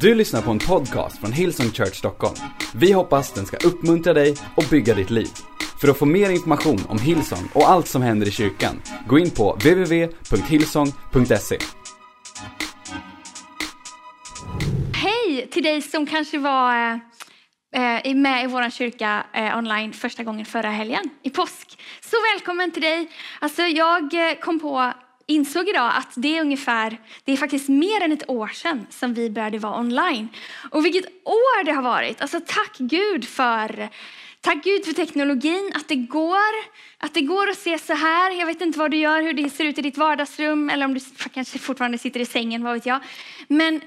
Du lyssnar på en podcast från Hillsong Church Stockholm. Vi hoppas den ska uppmuntra dig och bygga ditt liv. För att få mer information om Hillsong och allt som händer i kyrkan, gå in på www.hillsong.se. Hej till dig som kanske var eh, med i vår kyrka eh, online första gången förra helgen i påsk. Så välkommen till dig. Alltså jag eh, kom på insåg idag att det är ungefär, det är faktiskt mer än ett år sedan som vi började vara online. Och vilket år det har varit! Alltså tack Gud för Tack Gud för teknologin, att det går, att det går att se så här. Jag vet inte vad du gör, hur det ser ut i ditt vardagsrum eller om du kanske fortfarande sitter i sängen, vad vet jag. Men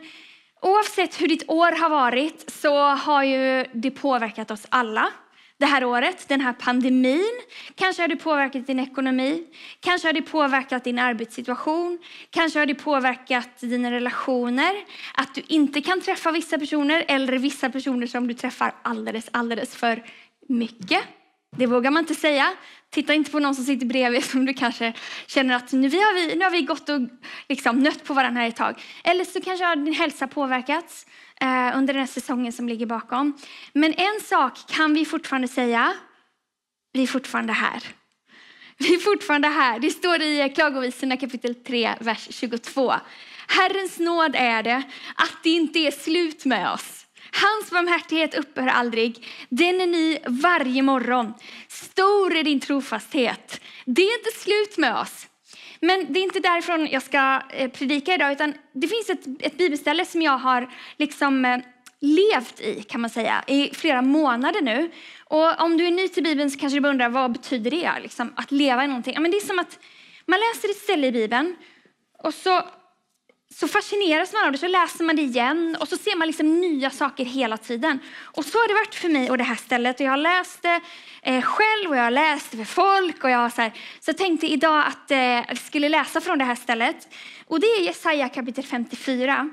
oavsett hur ditt år har varit så har ju det påverkat oss alla det här året, den här pandemin. Kanske har det påverkat din ekonomi, kanske har det påverkat din arbetssituation, kanske har det påverkat dina relationer, att du inte kan träffa vissa personer eller vissa personer som du träffar alldeles, alldeles för mycket. Det vågar man inte säga. Titta inte på någon som sitter bredvid som du kanske känner att nu har vi, nu har vi gått och liksom nött på varandra här ett tag. Eller så kanske har din hälsa påverkats eh, under den här säsongen som ligger bakom. Men en sak kan vi fortfarande säga. Vi är fortfarande här. Vi är fortfarande här. Det står i Klagovisorna kapitel 3, vers 22. Herrens nåd är det att det inte är slut med oss. Hans barmhärtighet upphör aldrig. Den är ny varje morgon. Stor är din trofasthet. Det är inte slut med oss. Men det är inte därifrån jag ska eh, predika idag, utan det finns ett, ett bibelställe som jag har liksom eh, levt i, kan man säga, i flera månader nu. Och om du är ny till Bibeln så kanske du undrar, vad betyder det, liksom, att leva i någonting? Ja, men det är som att man läser ett ställe i Bibeln och så så fascineras man av det, så läser man det igen och så ser man liksom nya saker hela tiden. Och så har det varit för mig och det här stället. Och jag har läst det eh, själv och jag har läst det för folk. Och jag så, här, så jag tänkte idag att eh, jag skulle läsa från det här stället. Och det är Jesaja kapitel 54.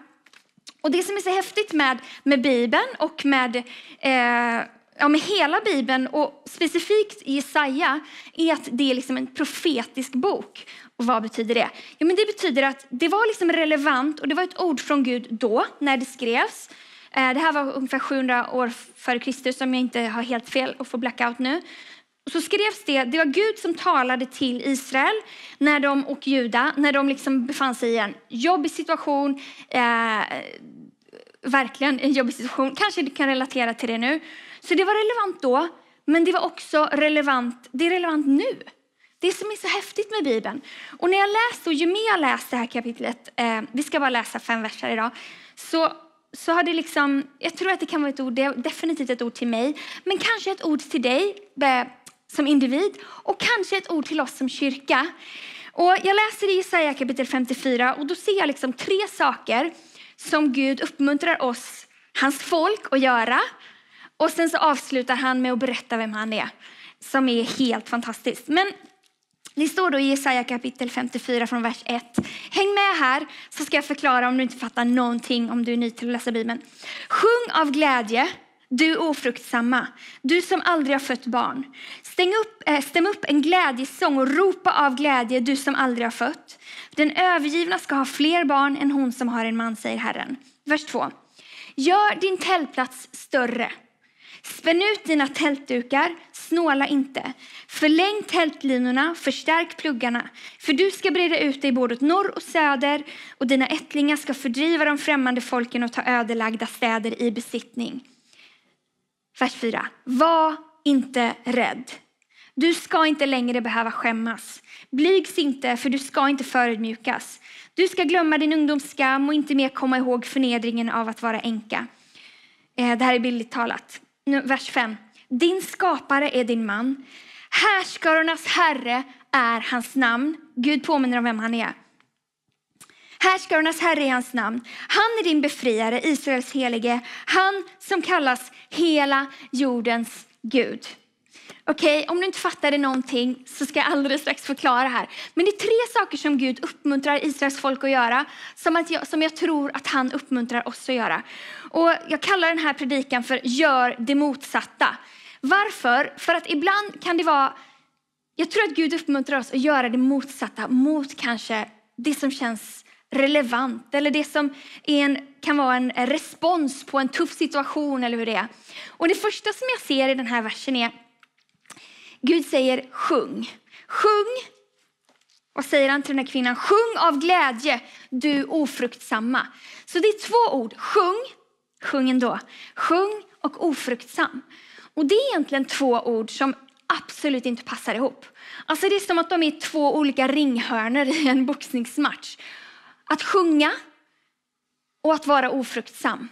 Och det som är så häftigt med, med Bibeln och med eh, ja, med hela Bibeln och specifikt Jesaja är att det är liksom en profetisk bok. Och vad betyder det? Ja, men det betyder att det var liksom relevant och det var ett ord från Gud då, när det skrevs. Eh, det här var ungefär 700 år före Kristus, om jag inte har helt fel och får blackout nu. så skrevs det, det var Gud som talade till Israel när de, och Juda när de liksom befann sig i en jobbig situation. Eh, verkligen en jobbig situation. Kanske du kan relatera till det nu. Så det var relevant då, men det var också relevant, det är relevant nu. Det som är så häftigt med Bibeln. Och när jag läser, och ju mer jag läser det här kapitlet, eh, vi ska bara läsa fem verser idag, så, så har det liksom, jag tror att det kan vara ett ord, det är definitivt ett ord till mig, men kanske ett ord till dig be, som individ och kanske ett ord till oss som kyrka. Och jag läser i Jesaja kapitel 54 och då ser jag liksom tre saker som Gud uppmuntrar oss, hans folk, att göra. Och sen så avslutar han med att berätta vem han är, som är helt fantastiskt. Men det står då i Jesaja kapitel 54 från vers 1. Häng med här så ska jag förklara om du inte fattar någonting om du är ny till att läsa Bibeln. Sjung av glädje, du ofruktsamma, du som aldrig har fött barn. Stäng upp, äh, stäm upp en glädjesång och ropa av glädje, du som aldrig har fött. Den övergivna ska ha fler barn än hon som har en man, säger Herren. Vers 2. Gör din tältplats större Spänn ut dina tältdukar, snåla inte. Förläng tältlinorna, förstärk pluggarna. För du ska breda ut dig både åt norr och söder och dina ättlingar ska fördriva de främmande folken och ta ödelagda städer i besittning. Vers 4. Var inte rädd. Du ska inte längre behöva skämmas. Blygs inte, för du ska inte förödmjukas. Du ska glömma din ungdomsskam och inte mer komma ihåg förnedringen av att vara änka. Eh, det här är bildligt talat vers 5. Din skapare är din man. Härskarornas herre är hans namn. Gud påminner om vem han är. Härskarornas herre är hans namn. Han är din befriare, Israels helige. Han som kallas hela jordens Gud. Okej, okay, om du inte fattade någonting så ska jag alldeles strax förklara här. Men det är tre saker som Gud uppmuntrar Israels folk att göra, som, att jag, som jag tror att han uppmuntrar oss att göra. Och jag kallar den här predikan för Gör det motsatta. Varför? För att ibland kan det vara, jag tror att Gud uppmuntrar oss att göra det motsatta mot kanske det som känns relevant eller det som en, kan vara en respons på en tuff situation eller hur det är. Och det första som jag ser i den här versen är Gud säger sjung. Sjung. Vad säger han till den här kvinnan? Sjung av glädje, du ofruktsamma. Så det är två ord. Sjung, sjung ändå. Sjung och ofruktsam. Och det är egentligen två ord som absolut inte passar ihop. Alltså det är som att de är två olika ringhörnor i en boxningsmatch. Att sjunga och att vara ofruktsam.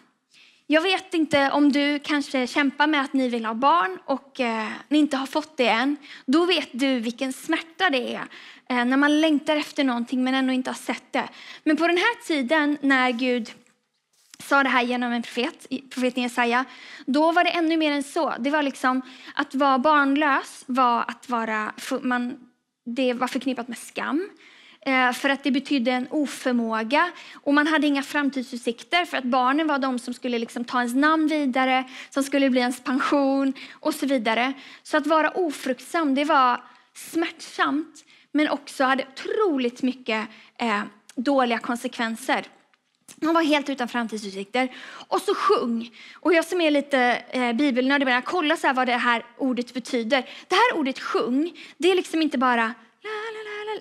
Jag vet inte om du kanske kämpar med att ni vill ha barn och eh, ni inte har fått det än. Då vet du vilken smärta det är eh, när man längtar efter någonting men ändå inte har sett det. Men på den här tiden när Gud sa det här genom en profet, profeten Jesaja, då var det ännu mer än så. Det var liksom att vara barnlös var att vara, man, det var förknippat med skam. Eh, för att det betydde en oförmåga och man hade inga framtidsutsikter för att barnen var de som skulle liksom ta ens namn vidare, som skulle bli ens pension och så vidare. Så att vara ofruktsam, det var smärtsamt men också hade otroligt mycket eh, dåliga konsekvenser. Man var helt utan framtidsutsikter. Och så sjung. Och jag som är lite eh, bibelnördig, jag kolla så här vad det här ordet betyder. Det här ordet sjung, det är liksom inte bara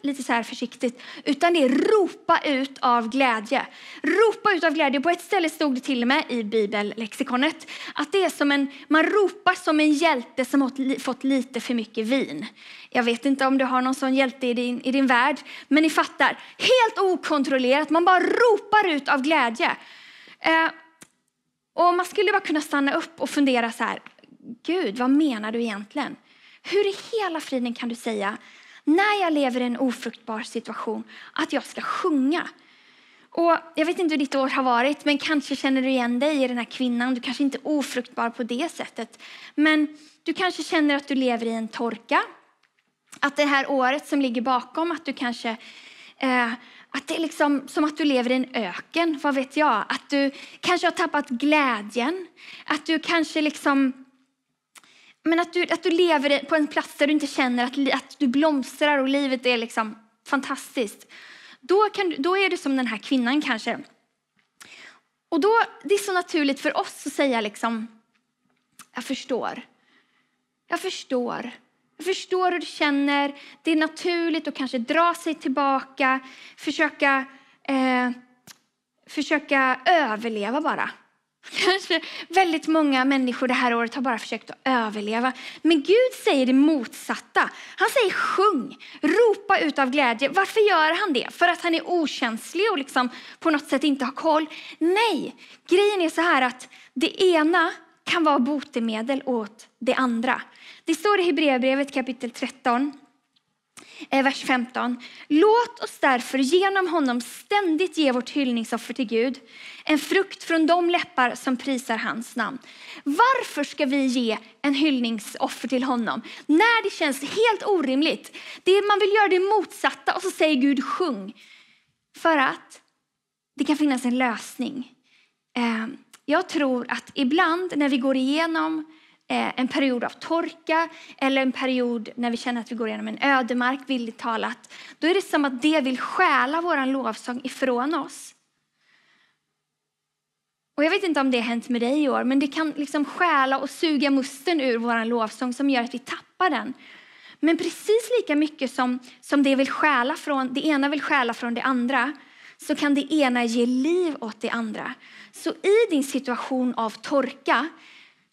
lite så här försiktigt, utan det är ropa ut av glädje. Ropa ut av glädje. På ett ställe stod det till och med i bibellexikonet att det är som en, man ropar som en hjälte som har fått lite för mycket vin. Jag vet inte om du har någon sån hjälte i din, i din värld, men ni fattar. Helt okontrollerat, man bara ropar ut av glädje. Eh, och man skulle bara kunna stanna upp och fundera så här, Gud, vad menar du egentligen? Hur i hela friden kan du säga när jag lever i en ofruktbar situation, att jag ska sjunga. Och jag vet inte hur ditt år har varit, men kanske känner du igen dig i den här kvinnan. Du kanske inte är ofruktbar på det sättet, men du kanske känner att du lever i en torka. Att det här året som ligger bakom, att du kanske eh, att det är liksom som att du lever i en öken, vad vet jag? Att du kanske har tappat glädjen. Att du kanske liksom men att du, att du lever på en plats där du inte känner att, att du blomstrar och livet är liksom fantastiskt. Då, kan, då är du som den här kvinnan kanske. Och då, det är så naturligt för oss att säga liksom, jag förstår. Jag förstår. Jag förstår hur du känner. Det är naturligt att kanske dra sig tillbaka, försöka, eh, försöka överleva bara. Kanske väldigt många människor det här året har bara försökt att överleva. Men Gud säger det motsatta. Han säger sjung, ropa ut av glädje. Varför gör han det? För att han är okänslig och liksom på något sätt inte har koll? Nej, grejen är så här att det ena kan vara botemedel åt det andra. Det står i Hebreerbrevet kapitel 13 Eh, vers 15. Låt oss därför genom honom ständigt ge vårt hyllningsoffer till Gud, en frukt från de läppar som prisar hans namn. Varför ska vi ge en hyllningsoffer till honom när det känns helt orimligt? Det man vill göra det motsatta och så säger Gud sjung. För att det kan finnas en lösning. Eh, jag tror att ibland när vi går igenom Eh, en period av torka eller en period när vi känner att vi går igenom en ödemark, villigt talat, då är det som att det vill stjäla vår lovsång ifrån oss. Och jag vet inte om det har hänt med dig i år, men det kan liksom stjäla och suga musten ur vår lovsång som gör att vi tappar den. Men precis lika mycket som, som det vill stjäla från, det ena vill stjäla från det andra, så kan det ena ge liv åt det andra. Så i din situation av torka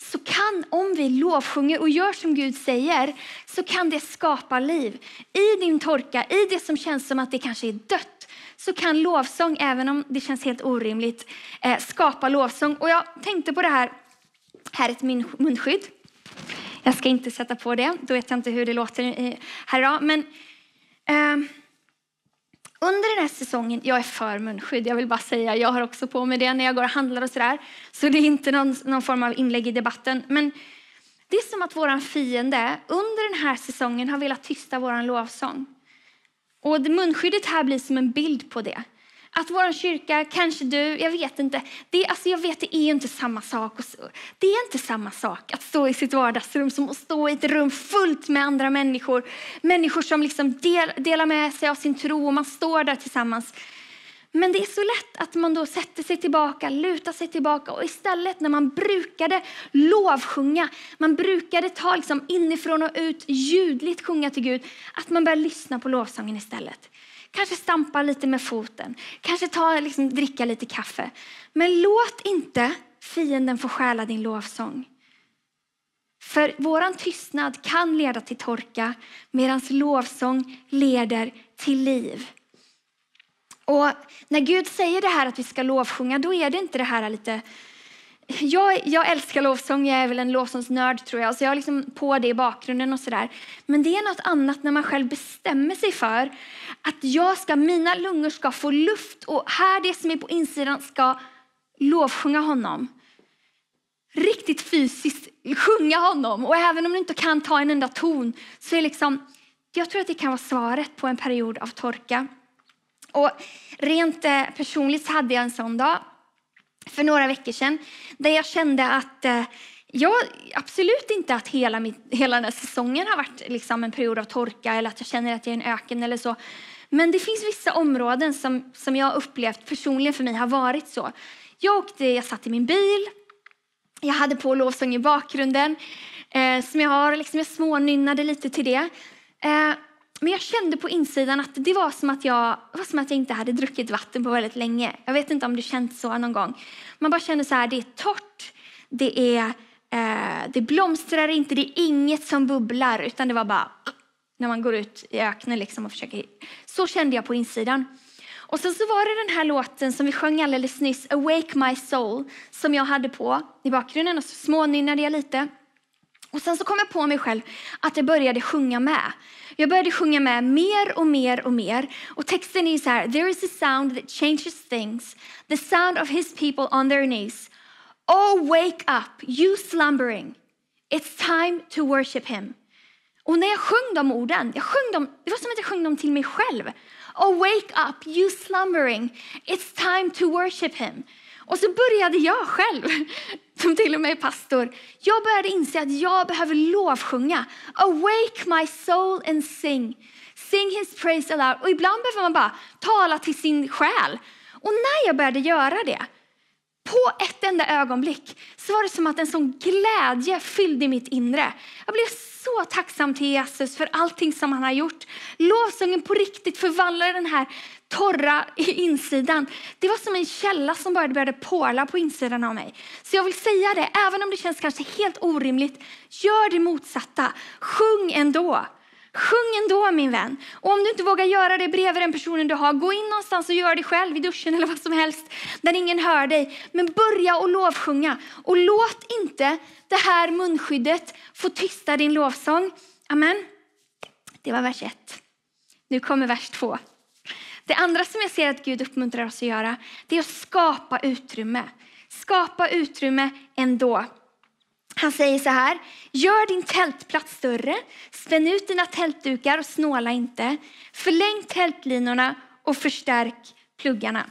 så kan, om vi lovsjunger och gör som Gud säger, så kan det skapa liv. I din torka, i det som känns som att det kanske är dött, så kan lovsång, även om det känns helt orimligt, eh, skapa lovsång. Och jag tänkte på det här, här är ett munskydd. Jag ska inte sätta på det, då vet jag inte hur det låter här idag. Men, eh, under den här säsongen, jag är för munskydd, jag vill bara säga, jag har också på mig det när jag går och handlar och sådär. Så det är inte någon, någon form av inlägg i debatten. Men det är som att våran fiende under den här säsongen har velat tysta våran lovsång. Och munskyddet här blir som en bild på det. Att vår kyrka, kanske du, jag vet inte. Det, alltså jag vet det är inte samma sak. Det är inte samma sak att stå i sitt vardagsrum som att stå i ett rum fullt med andra människor. Människor som liksom del, delar med sig av sin tro och man står där tillsammans. Men det är så lätt att man då sätter sig tillbaka, lutar sig tillbaka och istället när man brukade lovsjunga, man brukade ta liksom inifrån och ut ljudligt sjunga till Gud, att man börjar lyssna på lovsången istället. Kanske stampa lite med foten, kanske ta, liksom, dricka lite kaffe. Men låt inte fienden få stjäla din lovsång. För vår tystnad kan leda till torka medan lovsång leder till liv. Och när Gud säger det här att vi ska lovsjunga, då är det inte det här lite jag, jag älskar lovsång, jag är väl en lovsångsnörd tror jag, så jag har liksom på det i bakgrunden och sådär. Men det är något annat när man själv bestämmer sig för att jag ska, mina lungor ska få luft och här det som är på insidan ska lovsjunga honom. Riktigt fysiskt sjunga honom. Och även om du inte kan ta en enda ton så är liksom, jag tror att det kan vara svaret på en period av torka. Och rent eh, personligt hade jag en sån dag för några veckor sedan där jag kände att eh, jag, absolut inte att hela, mitt, hela den här säsongen har varit liksom en period av torka eller att jag känner att jag är en öken eller så. Men det finns vissa områden som, som jag upplevt personligen för mig har varit så. Jag, åkte, jag satt i min bil, jag hade på lovsång i bakgrunden eh, som jag har, liksom jag smånynnade lite till det. Eh, men jag kände på insidan att det var som att, jag, var som att jag inte hade druckit vatten på väldigt länge. Jag vet inte om du känt så någon gång. Man bara känner så här, det är torrt, det, är, eh, det blomstrar inte, det är inget som bubblar, utan det var bara när man går ut i öknen liksom och försöker. Så kände jag på insidan. Och sen så var det den här låten som vi sjöng alldeles nyss, Awake My Soul, som jag hade på i bakgrunden och så smånynnade jag lite. Och sen så kom jag på mig själv att jag började sjunga med. Jag började sjunga med mer och mer och mer. Och texten är så här, there is a sound that changes things, the sound of his people on their knees. Oh wake up, you slumbering. It's time to worship him. Och när jag sjöng de orden, jag sjöng dem, det var som att jag sjöng dem till mig själv. Oh wake up, you slumbering. It's time to worship him. Och så började jag själv, som till och med är pastor, jag började inse att jag behöver lovsjunga. Awake my soul and sing. Sing his praise aloud. Och ibland behöver man bara tala till sin själ. Och när jag började göra det, på ett enda ögonblick, så var det som att en sån glädje fyllde mitt inre. Jag blev så tacksam till Jesus för allting som han har gjort. Lovsången på riktigt förvandlade den här torra i insidan. Det var som en källa som började, började porla på insidan av mig. Så jag vill säga det, även om det känns kanske helt orimligt, gör det motsatta. Sjung ändå. Sjung ändå min vän. Och om du inte vågar göra det bredvid den personen du har, gå in någonstans och gör det själv i duschen eller vad som helst där ingen hör dig. Men börja och lovsjunga. Och låt inte det här munskyddet få tysta din lovsång. Amen. Det var vers 1. Nu kommer vers 2. Det andra som jag ser att Gud uppmuntrar oss att göra, det är att skapa utrymme. Skapa utrymme ändå. Han säger så här, gör din tältplats större, spänn ut dina tältdukar och snåla inte. Förläng tältlinorna och förstärk pluggarna.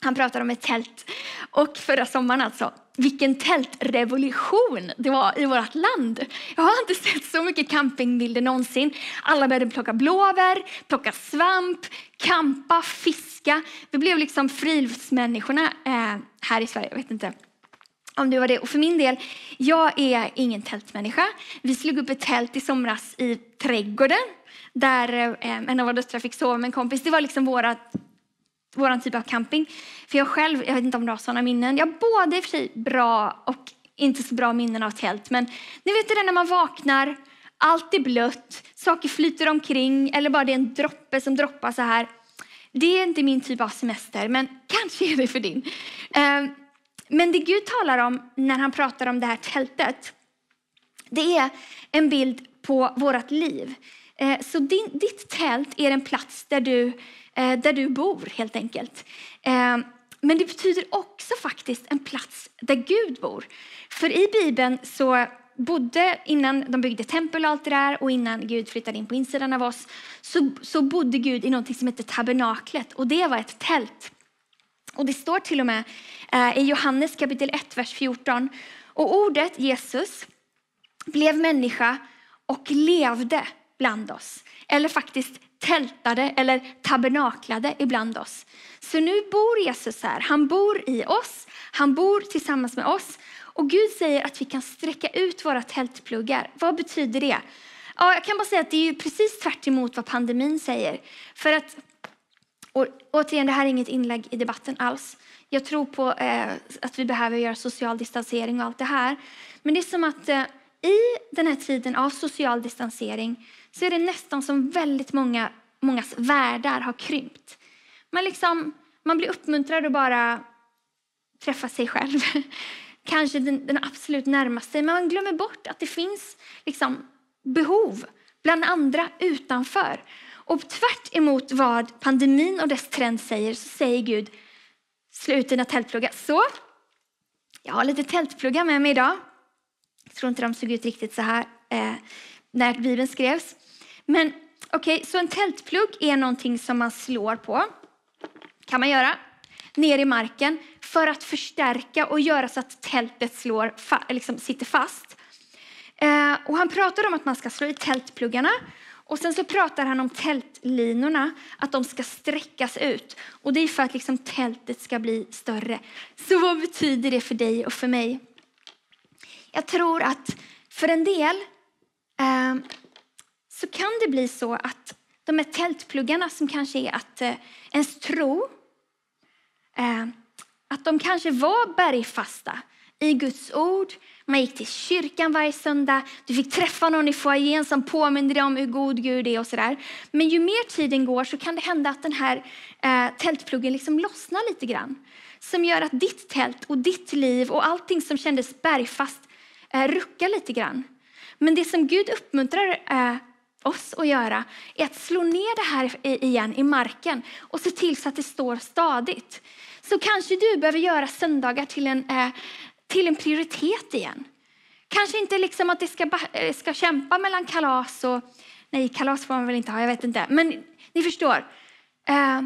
Han pratar om ett tält. Och förra sommaren alltså, vilken tältrevolution det var i vårt land. Jag har inte sett så mycket campingbilder någonsin. Alla började plocka blåbär, plocka svamp, kampa, fiska. Vi blev liksom friluftsmänniskorna eh, här i Sverige. Jag vet inte om det var det. Och för min del, jag är ingen tältmänniska. Vi slog upp ett tält i somras i trädgården där eh, en av våra döttrar fick sova med en kompis. Det var liksom våra vår typ av camping. För jag själv, jag vet inte om du har sådana minnen. Jag har både i och för sig bra och inte så bra minnen av tält. Men ni vet det när man vaknar, allt är blött, saker flyter omkring eller bara det är en droppe som droppar så här. Det är inte min typ av semester, men kanske är det för din. Ehm, men det Gud talar om när han pratar om det här tältet, det är en bild på vårt liv. Eh, så din, ditt tält är en plats där du Eh, där du bor helt enkelt. Eh, men det betyder också faktiskt en plats där Gud bor. För i Bibeln så bodde, innan de byggde tempel och allt det där och innan Gud flyttade in på insidan av oss, så, så bodde Gud i något som hette tabernaklet och det var ett tält. Och det står till och med eh, i Johannes kapitel 1, vers 14. Och ordet Jesus blev människa och levde bland oss. Eller faktiskt tältade eller tabernaklade ibland oss. Så nu bor Jesus här. Han bor i oss. Han bor tillsammans med oss. Och Gud säger att vi kan sträcka ut våra tältpluggar. Vad betyder det? Ja, jag kan bara säga att det är precis tvärt vad pandemin säger. För att, och, återigen, det här är inget inlägg i debatten alls. Jag tror på eh, att vi behöver göra social distansering och allt det här. Men det är som att eh, i den här tiden av social distansering så är det nästan som väldigt många, mångas världar har krympt. Man, liksom, man blir uppmuntrad att bara träffa sig själv. Kanske den, den absolut närmaste, men man glömmer bort att det finns liksom, behov bland andra utanför. Och tvärt emot vad pandemin och dess trend säger så säger Gud Slå ut dina tältpluggar. Så, jag har lite tältpluggar med mig idag. Jag tror inte de såg ut riktigt så här eh, när Bibeln skrevs. Men okej, okay, så en tältplugg är någonting som man slår på. kan man göra. Ner i marken för att förstärka och göra så att tältet slår, liksom sitter fast. Eh, och han pratar om att man ska slå i tältpluggarna och sen så pratar han om tältlinorna, att de ska sträckas ut. Och det är för att liksom tältet ska bli större. Så vad betyder det för dig och för mig? Jag tror att för en del eh, så kan det bli så att de här tältpluggarna som kanske är att eh, ens tro, eh, att de kanske var bergfasta i Guds ord. Man gick till kyrkan varje söndag. Du fick träffa någon i foajén som påminner dig om hur god Gud är och sådär. Men ju mer tiden går så kan det hända att den här eh, tältpluggen liksom lossnar lite grann. Som gör att ditt tält och ditt liv och allting som kändes bergfast eh, ruckar lite grann. Men det som Gud uppmuntrar eh, oss att göra är att slå ner det här igen i marken och se till så att det står stadigt. Så kanske du behöver göra söndagar till en, eh, till en prioritet igen. Kanske inte liksom att det ska, eh, ska kämpa mellan kalas och... Nej, kalas får man väl inte ha, jag vet inte. Men ni förstår. Eh,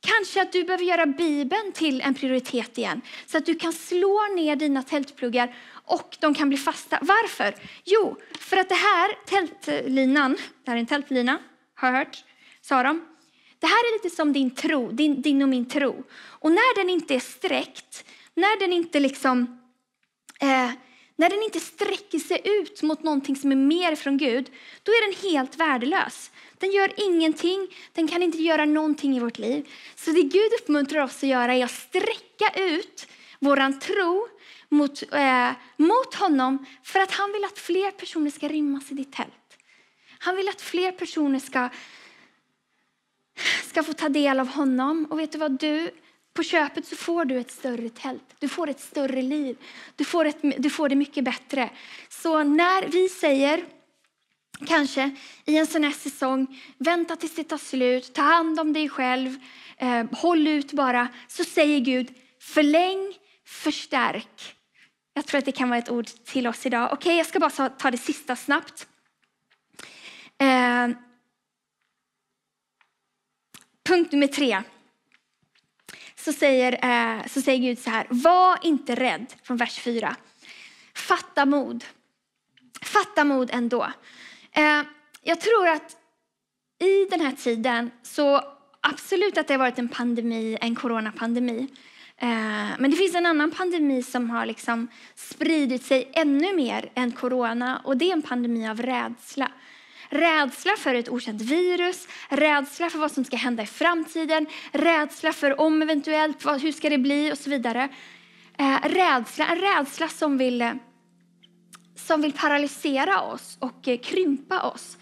kanske att du behöver göra Bibeln till en prioritet igen. Så att du kan slå ner dina tältpluggar och de kan bli fasta. Varför? Jo, för att det här tältlinan, det här är en tältlina, har jag hört, sa de. Det här är lite som din tro, din, din och min tro. Och när den inte är sträckt, när den inte liksom eh, när den inte sträcker sig ut mot någonting som är mer från Gud, då är den helt värdelös. Den gör ingenting, den kan inte göra någonting i vårt liv. Så det Gud uppmuntrar oss att göra är att sträcka ut våran tro mot, eh, mot honom för att han vill att fler personer ska rymmas i ditt tält. Han vill att fler personer ska, ska få ta del av honom. Och vet du vad? Du på köpet så får du ett större tält, du får ett större liv, du får, ett, du får det mycket bättre. Så när vi säger, kanske i en sån här säsong, vänta tills det tar slut, ta hand om dig själv, eh, håll ut bara, så säger Gud, förläng, förstärk. Jag tror att det kan vara ett ord till oss idag. Okej, okay, jag ska bara ta det sista snabbt. Eh, punkt nummer tre så säger, eh, så säger Gud så här, var inte rädd, från vers 4. Fatta mod. Fatta mod ändå. Eh, jag tror att i den här tiden så absolut att det har varit en pandemi, en coronapandemi. Eh, men det finns en annan pandemi som har liksom spridit sig ännu mer än corona och det är en pandemi av rädsla. Rädsla för ett okänt virus, rädsla för vad som ska hända i framtiden, rädsla för om eventuellt, vad, hur ska det bli och så vidare. Eh, rädsla, en rädsla som vill, eh, som vill paralysera oss och krympa oss.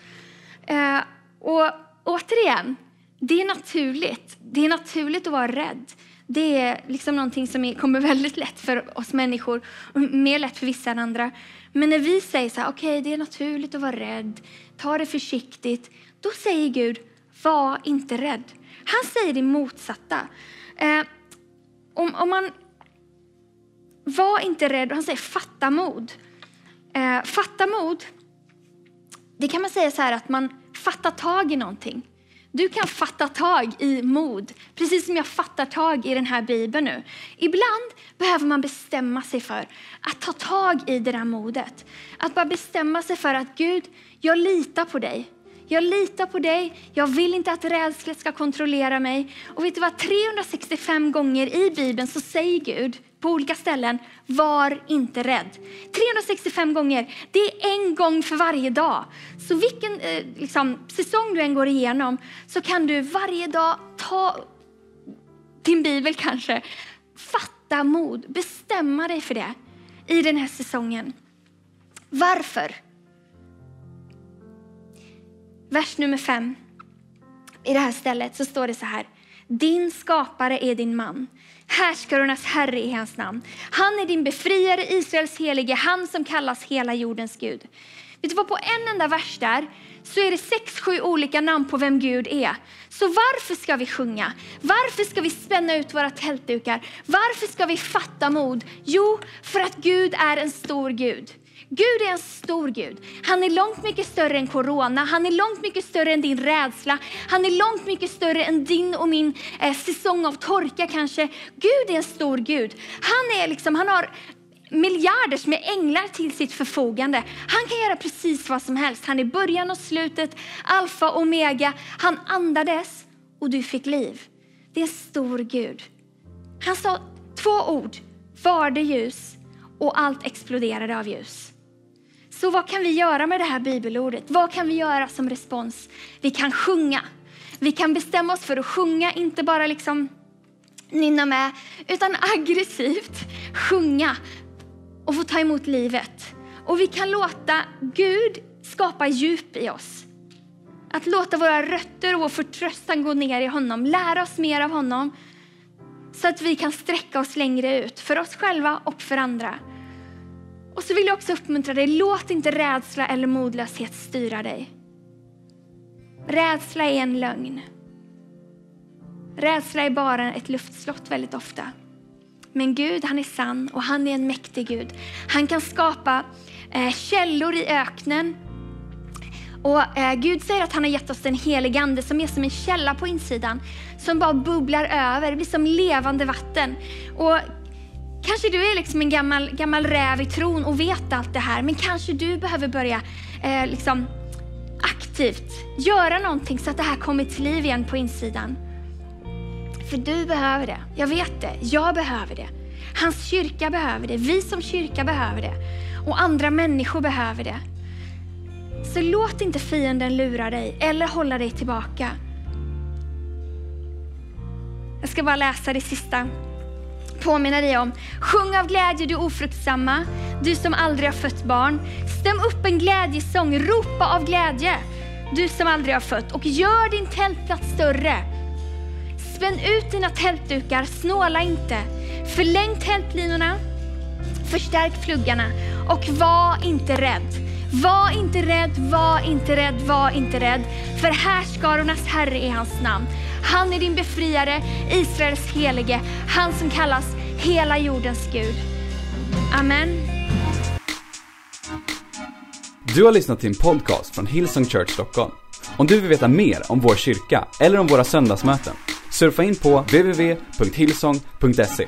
Och återigen, det är naturligt. Det är naturligt att vara rädd. Det är liksom någonting som kommer väldigt lätt för oss människor, och mer lätt för vissa än andra. Men när vi säger så här, okej okay, det är naturligt att vara rädd, ta det försiktigt. Då säger Gud, var inte rädd. Han säger det motsatta. Eh, om, om man var inte rädd, och han säger fatta mod. Eh, fatta mod, det kan man säga så här att man fattar tag i någonting. Du kan fatta tag i mod, precis som jag fattar tag i den här bibeln nu. Ibland behöver man bestämma sig för att ta tag i det där modet. Att bara bestämma sig för att Gud, jag litar på dig. Jag litar på dig. Jag vill inte att rädsla ska kontrollera mig. Och vet du vad? 365 gånger i Bibeln så säger Gud på olika ställen, var inte rädd. 365 gånger, det är en gång för varje dag. Så vilken eh, liksom, säsong du än går igenom så kan du varje dag ta din bibel kanske, fatta mod, bestämma dig för det i den här säsongen. Varför? Vers nummer fem. I det här stället så står det så här. Din skapare är din man. Härskarornas herre i hans namn. Han är din befriare, Israels helige, han som kallas hela jordens Gud. Vet du vad, på en enda vers där så är det sex, sju olika namn på vem Gud är. Så varför ska vi sjunga? Varför ska vi spänna ut våra tältdukar? Varför ska vi fatta mod? Jo, för att Gud är en stor Gud. Gud är en stor Gud. Han är långt mycket större än corona. Han är långt mycket större än din rädsla. Han är långt mycket större än din och min eh, säsong av torka kanske. Gud är en stor Gud. Han, är liksom, han har miljarders med änglar till sitt förfogande. Han kan göra precis vad som helst. Han är början och slutet, alfa och omega. Han andades och du fick liv. Det är en stor Gud. Han sa två ord, var det ljus och allt exploderade av ljus. Så vad kan vi göra med det här bibelordet? Vad kan vi göra som respons? Vi kan sjunga. Vi kan bestämma oss för att sjunga, inte bara liksom nynna med, utan aggressivt sjunga och få ta emot livet. Och vi kan låta Gud skapa djup i oss. Att låta våra rötter och vår förtröstan gå ner i honom, lära oss mer av honom så att vi kan sträcka oss längre ut för oss själva och för andra. Och så vill jag också uppmuntra dig, låt inte rädsla eller modlöshet styra dig. Rädsla är en lögn. Rädsla är bara ett luftslott väldigt ofta. Men Gud, han är sann och han är en mäktig Gud. Han kan skapa eh, källor i öknen. Och eh, Gud säger att han har gett oss en helig ande som är som en källa på insidan. Som bara bubblar över, det blir som levande vatten. Och Kanske du är liksom en gammal, gammal räv i tron och vet allt det här, men kanske du behöver börja eh, liksom aktivt göra någonting så att det här kommer till liv igen på insidan. För du behöver det. Jag vet det. Jag behöver det. Hans kyrka behöver det. Vi som kyrka behöver det. Och andra människor behöver det. Så låt inte fienden lura dig eller hålla dig tillbaka. Jag ska bara läsa det sista påminna dig om. Sjung av glädje du ofruktsamma, du som aldrig har fött barn. Stäm upp en glädjesång, ropa av glädje, du som aldrig har fött. Och gör din tältplats större. Spänn ut dina tältdukar, snåla inte. Förläng tältlinorna, förstärk pluggarna och var inte rädd. Var inte rädd, var inte rädd, var inte rädd. För härskarornas Herre är hans namn. Han är din befriare, Israels helige, han som kallas hela jordens Gud. Amen. Du har lyssnat till en podcast från Hillsong Church Stockholm. Om du vill veta mer om vår kyrka eller om våra söndagsmöten, surfa in på www.hillsong.se.